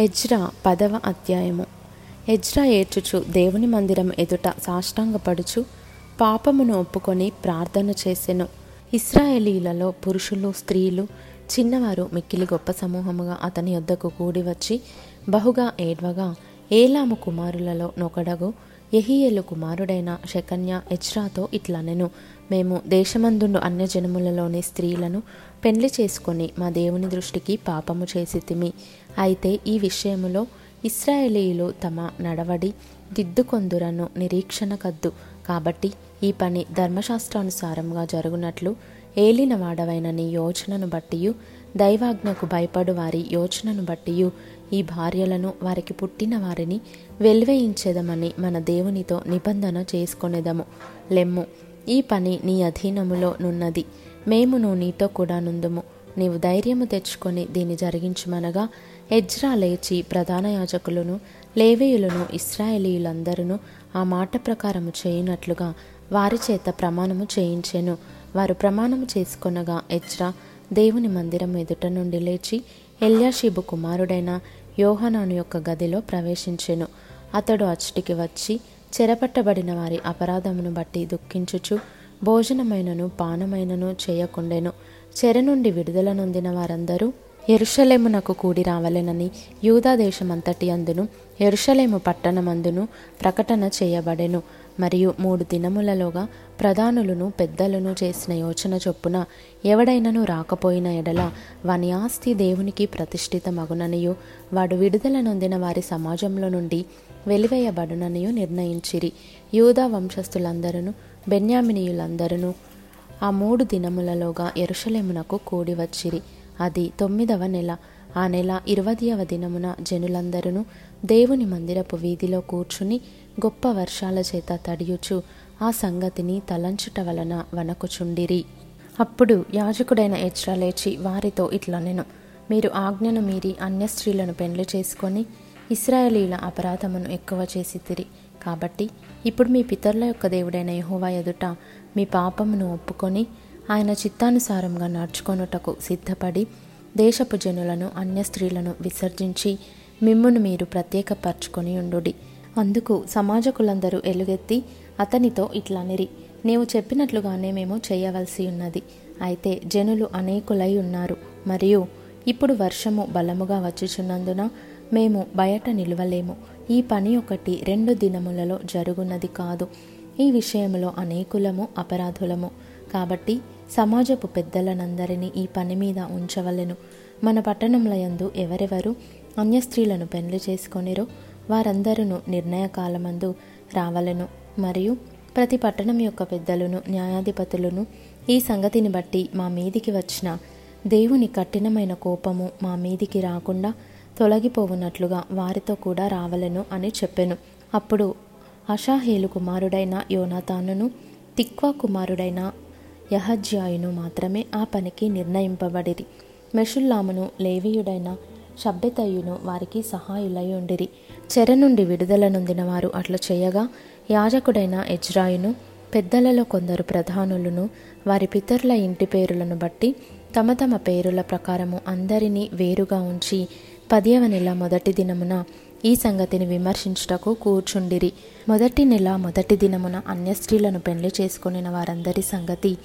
Ezra పదవ అధ్యాయము. Ezra ఏడ్చుచు దేవుని మందిరం ఎదుట సాష్టాంగపడుచు పాపమును ఒప్పుకొని ప్రార్థన చేసెను. ఇస్రాయేలీలలో పురుషులు స్త్రీలు చిన్నవారు మిక్కిలి గొప్ప సమూహముగా అతని యొద్దకు కూడి వచ్చి బహుగా ఏడ్వగా ఏలాము కుమారులలో నొకడగు యెహీయేలు కుమారుడైన శకన్య ఎజ్రాతో ఇట్లనెను. మేము దేశమందుండు అన్యజనములలోని స్త్రీలను పెండ్లి చేసుకొని మా దేవుని దృష్టికి పాపము చేసితిమి. అయితే ఈ విషయములో ఇస్రాయేలీయులు తమ నడవడి దిద్దుకొందురను నిరీక్షణ కద్దు. కాబట్టి ఈ పని ధర్మశాస్త్రానుసారంగా జరుగునట్లు ఏలినవాడవైన నీ యోచనను బట్టియు దైవాజ్ఞకు భయపడు వారి యోచనను బట్టియు ఈ భార్యలను వారికి పుట్టిన వారిని వెల్వేయించేదమని మన దేవునితో నిబంధన చేసుకొనేదము. లెమ్ము ఈ పని నీ అధీనములో నున్నది. మేమును నీతో కూడా నుందుము. నీవు ధైర్యము తెచ్చుకొని దీన్ని జరిగించమనగా ఎజ్రా లేచి ప్రధాన యాజకులను లేవేయులను ఇస్రాయేలీయులందరూ ఆ మాట ప్రకారము చేయునట్లుగా వారి చేత ప్రమాణము చేయించెను. వారు ప్రమాణము చేసుకొనగా ఎజ్రా దేవుని మందిరం ఎదుట నుండి లేచి ఎల్యాషీబు కుమారుడైన యోహనాను యొక్క గదిలో ప్రవేశించెను. అతడు అచ్చటికి వచ్చి చెరపట్టబడిన వారి అపరాధమును బట్టి దుఃఖించుచు భోజనమైనను పానమైనను చేయకుండెను. చెర నుండి విడుదల నొందిన వారందరూ ఎరుషలేమునకు కూడి రావలెనని యూదా దేశమంతటి అందును ఎరుషలేము పట్టణమందును ప్రకటన చేయబడెను. మరియు మూడు దినములలోగా ప్రధానులను పెద్దలను చేసిన యోచన చొప్పున ఎవడైనను రాకపోయిన ఎడల వాని ఆస్తి దేవునికి ప్రతిష్ఠితమగుననియు వాడు విడుదల నొందిన వారి సమాజంలో నుండి వెలివేయబడుననియు నిర్ణయించిరి. యూదా వంశస్థులందరూ బెన్యామినీయులందరూ ఆ మూడు దినములలోగా ఎరుషలేమునకు కూడి వచ్చిరి అది తొమ్మిదవ నెల. ఆ నెల ఇరవదియవ దినమున జనులందరూ దేవుని మందిరపు వీధిలో కూర్చుని గొప్ప వర్షాల చేత తడియుచు ఆ సంగతిని తలంచుట వలన వనకుచుండిరి అప్పుడు యాజకుడైన ఎచ్రా లేచి వారితో ఇట్లనెను మీరు ఆజ్ఞను మీరి అన్య స్త్రీలను పెండ్లి చేసుకొని ఇస్రాయేలీల అపరాధమును ఎక్కువ చేసితిరి. కాబట్టి ఇప్పుడు మీ పితరుల యొక్క దేవుడైన యహోవా ఎదుట మీ పాపమును ఒప్పుకొని ఆయన చిత్తానుసారంగా నడుచుకొనుటకు సిద్ధపడి దేశపు జనులను అన్య స్త్రీలను విసర్జించి మిమ్మును మీరు ప్రత్యేకపరచుకొని ఉండుడి. అందుకు సమాజకులందరూ ఎలుగెత్తి అతనితో ఇట్లనిరి నీవు చెప్పినట్లుగానే మేము చేయవలసి ఉన్నది. అయితే జనులు అనేకులై ఉన్నారు. మరియు ఇప్పుడు వర్షము బలముగా వచ్చుచున్నందున మేము బయట నిలవలేము. ఈ పని ఒకటి రెండు దినములలో జరుగున్నది కాదు. ఈ విషయంలో అనేకులము అపరాధులము. కాబట్టి సమాజపు పెద్దలనందరినీ ఈ పని మీద ఉంచవలెను. మన పట్టణంలో యందు ఎవరెవరు అన్య స్త్రీలను చేసుకొనిరో వారందరూ నిర్ణయకాలమందు రావలను. మరియు ప్రతి పట్టణం యొక్క పెద్దలను న్యాయాధిపతులను ఈ సంగతిని బట్టి మా మీదికి వచ్చిన దేవుని కఠినమైన కోపము మా మీదికి రాకుండా తొలగిపోవునట్లుగా వారితో కూడా రావలను అని చెప్పెను. అప్పుడు అషాహేలు కుమారుడైన యోనాతానును తిక్వా కుమారుడైన యహజ్యాయును మాత్రమే ఆ పనికి నిర్ణయింపబడిరి. మెషుల్లామును లేవీయుడైన షబ్బెతయ్యును వారికి సహాయులై ఉండిరి చెర నుండి విడుదల నొందిన వారు అట్లా చేయగా యాజకుడైన ఎజ్రాయును పెద్దలలో కొందరు ప్రధానులను వారి పితరుల ఇంటి పేరులను బట్టి తమ తమ పేరుల ప్రకారము అందరినీ వేరుగా ఉంచి పదియవ నెల మొదటి దినమున ఈ సంగతిని విమర్శించుటకు కూర్చుండిరి. మొదటి నెల మొదటి దినమున అన్య స్త్రీలను పెళ్ళి చేసుకుని వారందరి సంగతి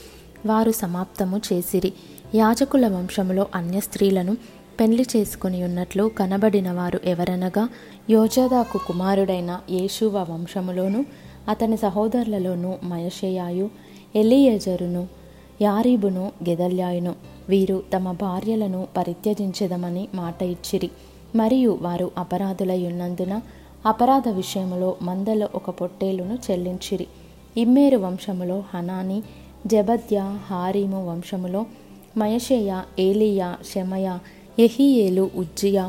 వారు సమాప్తము చేసిరి. యాజకుల వంశములో అన్య స్త్రీలను పెళ్ళి చేసుకుని ఉన్నట్లు కనబడిన వారు ఎవరనగా యోజదాకు కుమారుడైన యేషువ వంశములోను అతని సహోదరులలోను మయషేయాయు ఎలియజరును యారీబును గెదల్యాయును వీరు తమ భార్యలను పరిత్యజించదమని మాట ఇచ్చిరి. మరియు వారు అపరాధులై ఉన్నందున అపరాధ విషయములో మందలో ఒక పొట్టేలును చెల్లించిరి. ఇమ్మేరు వంశములో హనాని జబద్య హారీము వంశములో మయషేయ ఏలియా శమయ ఎహియేలు ఉజ్జియా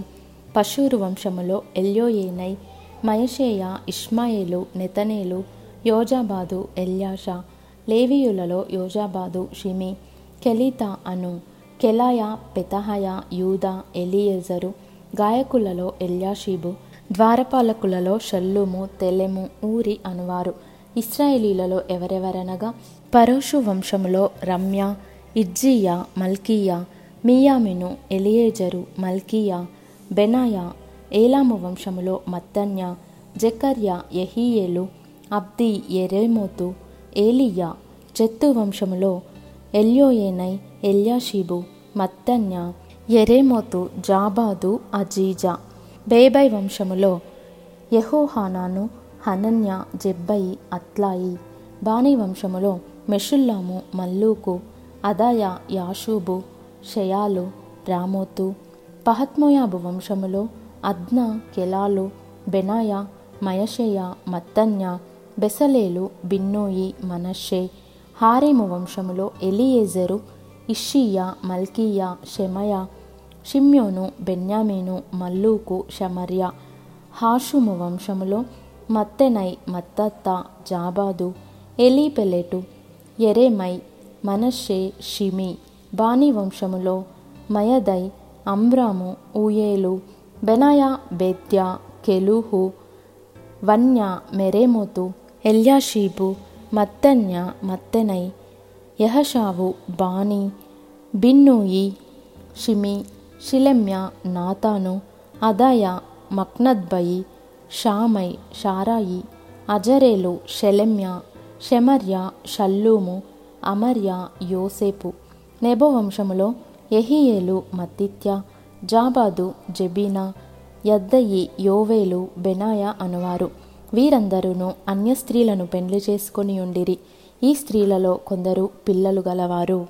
పశూరు వంశములో ఎల్యోయేనై మయషేయ ఇష్మాయేలు నెతనేలు యోజాబాదు ఎల్యాషా లేవీయులలో యోజాబాదు షిమి కెలిత అను కెలాయ పెతహయ యూదా ఎలియజరు గాయకులలో ఎల్యాషీబు ద్వారపాలకులలో షల్లుము తెలెము ఊరి అనువారు ఇస్రాయేలీలలో ఎవరెవరనగా పరోషు వంశములో రమ్య ఇజ్జియా మల్కీయా మియామిను ఎలియేజరు మల్కియా బెనాయా ఏలాము వంశములో మత్తన్య జకర్య యహీయేలు అబ్ది ఎరేమోతు ఏలియా జత్తు వంశములో ఎల్యోయేనై ఎల్యాషీబు మత్తన్య ఎరేమోతు జాబాదు అజీజా బేబై వంశములో యహోహానాను హనన్య జెబ్బయి అత్లాయి బాణి వంశములో మెషుల్లాము మల్లూకు అదాయ యాషూబు షయాలు రామోతు పహత్మోయాబు వంశములో అద్న కెలాలు బెనాయ మయషేయ మత్తన్య బెసలేలు బిన్నోయి మనషే హారేము వంశములో ఎలియేజరు ఇషియా మల్కీయా షెమయ షిమ్యోను బెన్యామీను మల్లూకు షమర్య హాషుము వంశములో మత్తెనై మత్తత్త జాబాదు ఎలీపెలెటు ఎరేమై మనషే షిమి. బాణి వంశములో మయదై అమ్రాము ఊయేలు బెనయ బేత్య కెలుహు వన్య మెరేమోతు ఎల్యాషీబు మత్తన్య మత్తెనై యహషావు బాణి బిన్నూయి షిమి షిలెమ్య నాతాను అదయ మక్నద్బయి షామై షారాయి అజరేలు షెలెమ్య షెమర్య షల్లూము అమర్య యోసేపు. నెబో వంశములో ఎహియేలు మత్తిత్య జాబాదు జెబీనా యద్దయి యోవేలు బెనాయ అనువారు. వీరందరూ అన్య స్త్రీలను పెండ్లి చేసుకొని ఉండిరి. ఈ స్త్రీలలో కొందరు పిల్లలు గలవారు.